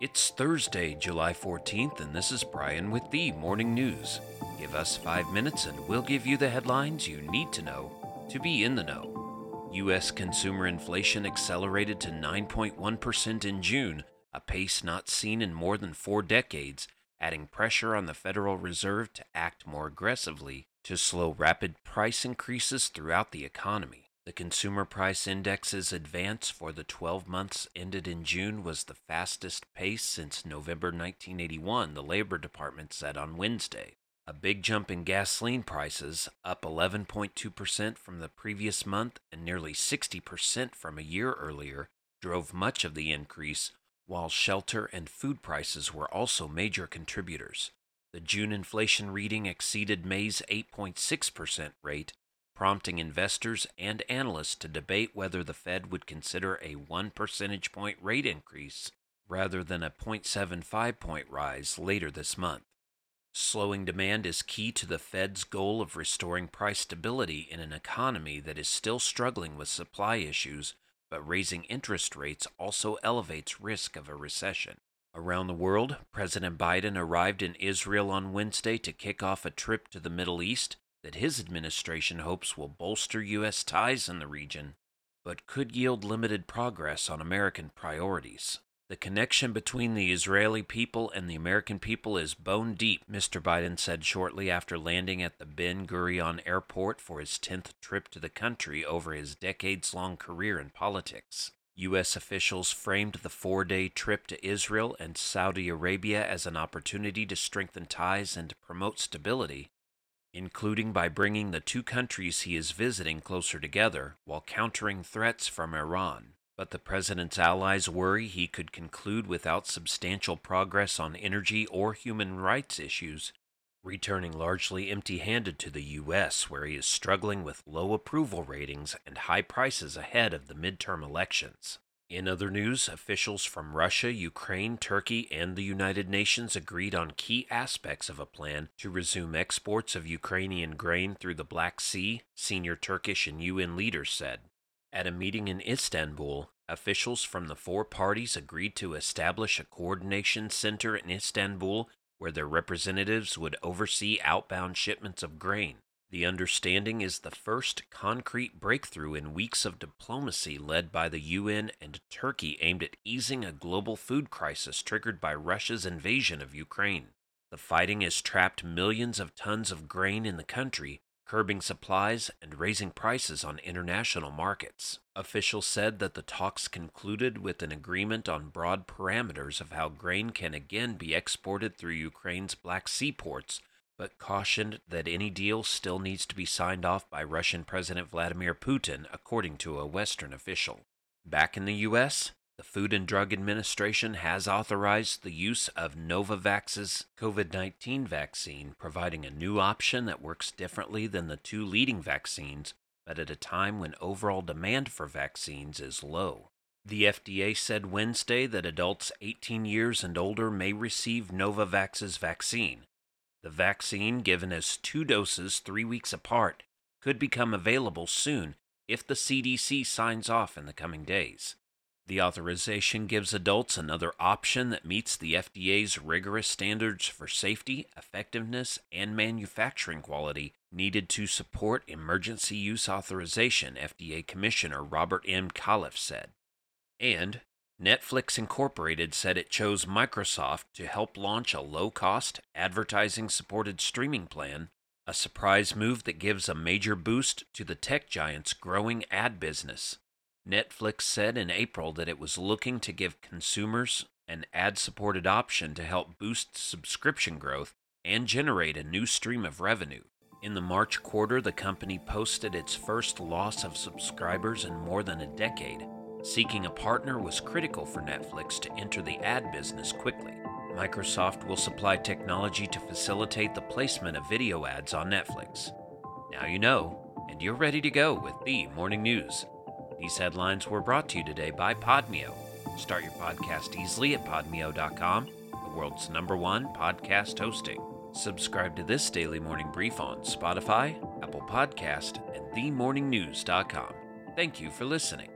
It's Thursday, July 14th, and this is Brian with the Morning News. Give us five minutes and we'll give you the headlines you need to know to be in the know. U.S. consumer inflation accelerated to 9.1% in June, a pace not seen in more than four decades, adding pressure on the Federal Reserve to act more aggressively to slow rapid price increases throughout the economy. The Consumer Price Index's advance for the 12 months ended in June was the fastest pace since November 1981, the Labor Department said on Wednesday. A big jump in gasoline prices, up 11.2% from the previous month and nearly 60% from a year earlier, drove much of the increase, while shelter and food prices were also major contributors. The June inflation reading exceeded May's 8.6% rate prompting investors and analysts to debate whether the Fed would consider a 1 percentage point rate increase rather than a 0.75 point rise later this month. Slowing demand is key to the Fed's goal of restoring price stability in an economy that is still struggling with supply issues, but raising interest rates also elevates risk of a recession. Around the world, President Biden arrived in Israel on Wednesday to kick off a trip to the Middle East that his administration hopes will bolster U.S. ties in the region, but could yield limited progress on American priorities. The connection between the Israeli people and the American people is bone deep, Mr. Biden said shortly after landing at the Ben Gurion airport for his 10th trip to the country over his decades long career in politics. U.S. officials framed the four day trip to Israel and Saudi Arabia as an opportunity to strengthen ties and promote stability, including by bringing the two countries he is visiting closer together while countering threats from Iran. But the president's allies worry he could conclude without substantial progress on energy or human rights issues, returning largely empty handed to the U.S., where he is struggling with low approval ratings and high prices ahead of the midterm elections. In other news, officials from Russia, Ukraine, Turkey, and the United Nations agreed on key aspects of a plan to resume exports of Ukrainian grain through the Black Sea, senior Turkish and UN leaders said. At a meeting in Istanbul, officials from the four parties agreed to establish a coordination center in Istanbul where their representatives would oversee outbound shipments of grain. The understanding is the first concrete breakthrough in weeks of diplomacy led by the UN and Turkey aimed at easing a global food crisis triggered by Russia's invasion of Ukraine. The fighting has trapped millions of tons of grain in the country, curbing supplies and raising prices on international markets. Officials said that the talks concluded with an agreement on broad parameters of how grain can again be exported through Ukraine's Black Sea ports but cautioned that any deal still needs to be signed off by Russian President Vladimir Putin, according to a Western official. Back in the U.S., the Food and Drug Administration has authorized the use of Novavax's COVID 19 vaccine, providing a new option that works differently than the two leading vaccines, but at a time when overall demand for vaccines is low. The FDA said Wednesday that adults 18 years and older may receive Novavax's vaccine, the vaccine, given as two doses three weeks apart, could become available soon if the CDC signs off in the coming days. The authorization gives adults another option that meets the FDA's rigorous standards for safety, effectiveness, and manufacturing quality needed to support emergency use authorization, FDA Commissioner Robert M. Califf said. And Netflix Incorporated said it chose Microsoft to help launch a low cost, advertising supported streaming plan, a surprise move that gives a major boost to the tech giant's growing ad business. Netflix said in April that it was looking to give consumers an ad supported option to help boost subscription growth and generate a new stream of revenue. In the March quarter, the company posted its first loss of subscribers in more than a decade Seeking a partner was critical for Netflix to enter the ad business quickly. Microsoft will supply technology to facilitate the placement of video ads on Netflix. Now you know, and you're ready to go with the morning news. These headlines were brought to you today by Podmeo. Start your podcast easily at podmeo.com, the world's number one podcast hosting. Subscribe to this daily morning brief on Spotify, Apple Podcast, and themorningnews.com. Thank you for listening.